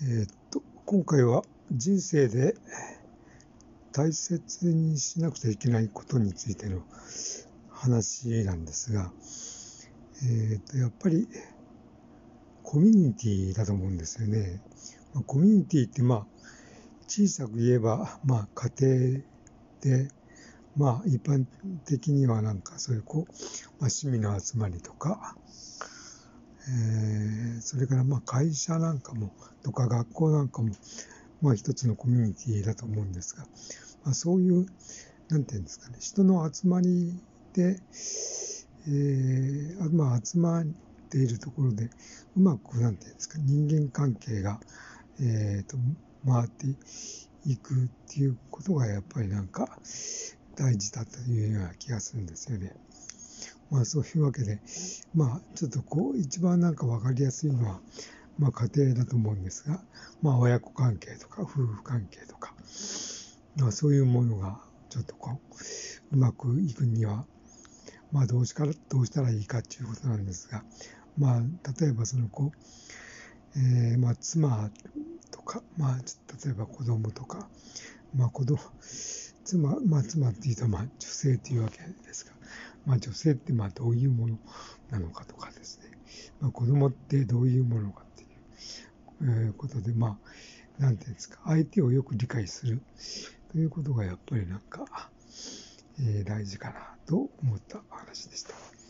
えーっと、今回は人生で大切にしなくちゃいけないことについての話なんですが、えーっと、やっぱりコミュニティだと思うんですよね。まコミュニティって、まあ、小さく言えば、まあ、家庭で、まあ、一般的にはなんかそういうこう、まあ、趣味の集まりとか、えそれからまあ会社なんかもとか学校なんかもまあ一つのコミュニティだと思うんですが、まあ、そういうなんていうんですかね人の集まりで、えーまあ、集まっているところでうまくなんていうんですか人間関係が、えーと回っていくっていうことがやっぱりなんか大事だというような気がするんですよね。まあそういうわけで、まあちょっとこう一番なんかわかりやすいのは、まあ家庭だと思うんですが、まあ親子関係とか夫婦関係とか、まあそういうものがちょっとこう、うまくいくには、まあどうしから、どうしたらいいかっていうことなんですが、まあ例えばそのこう、えーまあ妻とか、まあ例えば子供とか、まあ子供、妻、まあ妻っていうとまあ女性っていうわけですが、まあ女性ってまあどういうものなのかとかですね、まあ子供ってどういうものかっていう、えーことで、まあ、なんていうんですか、相手をよく理解するということがやっぱりなんか、えー大事かなと思った話でした。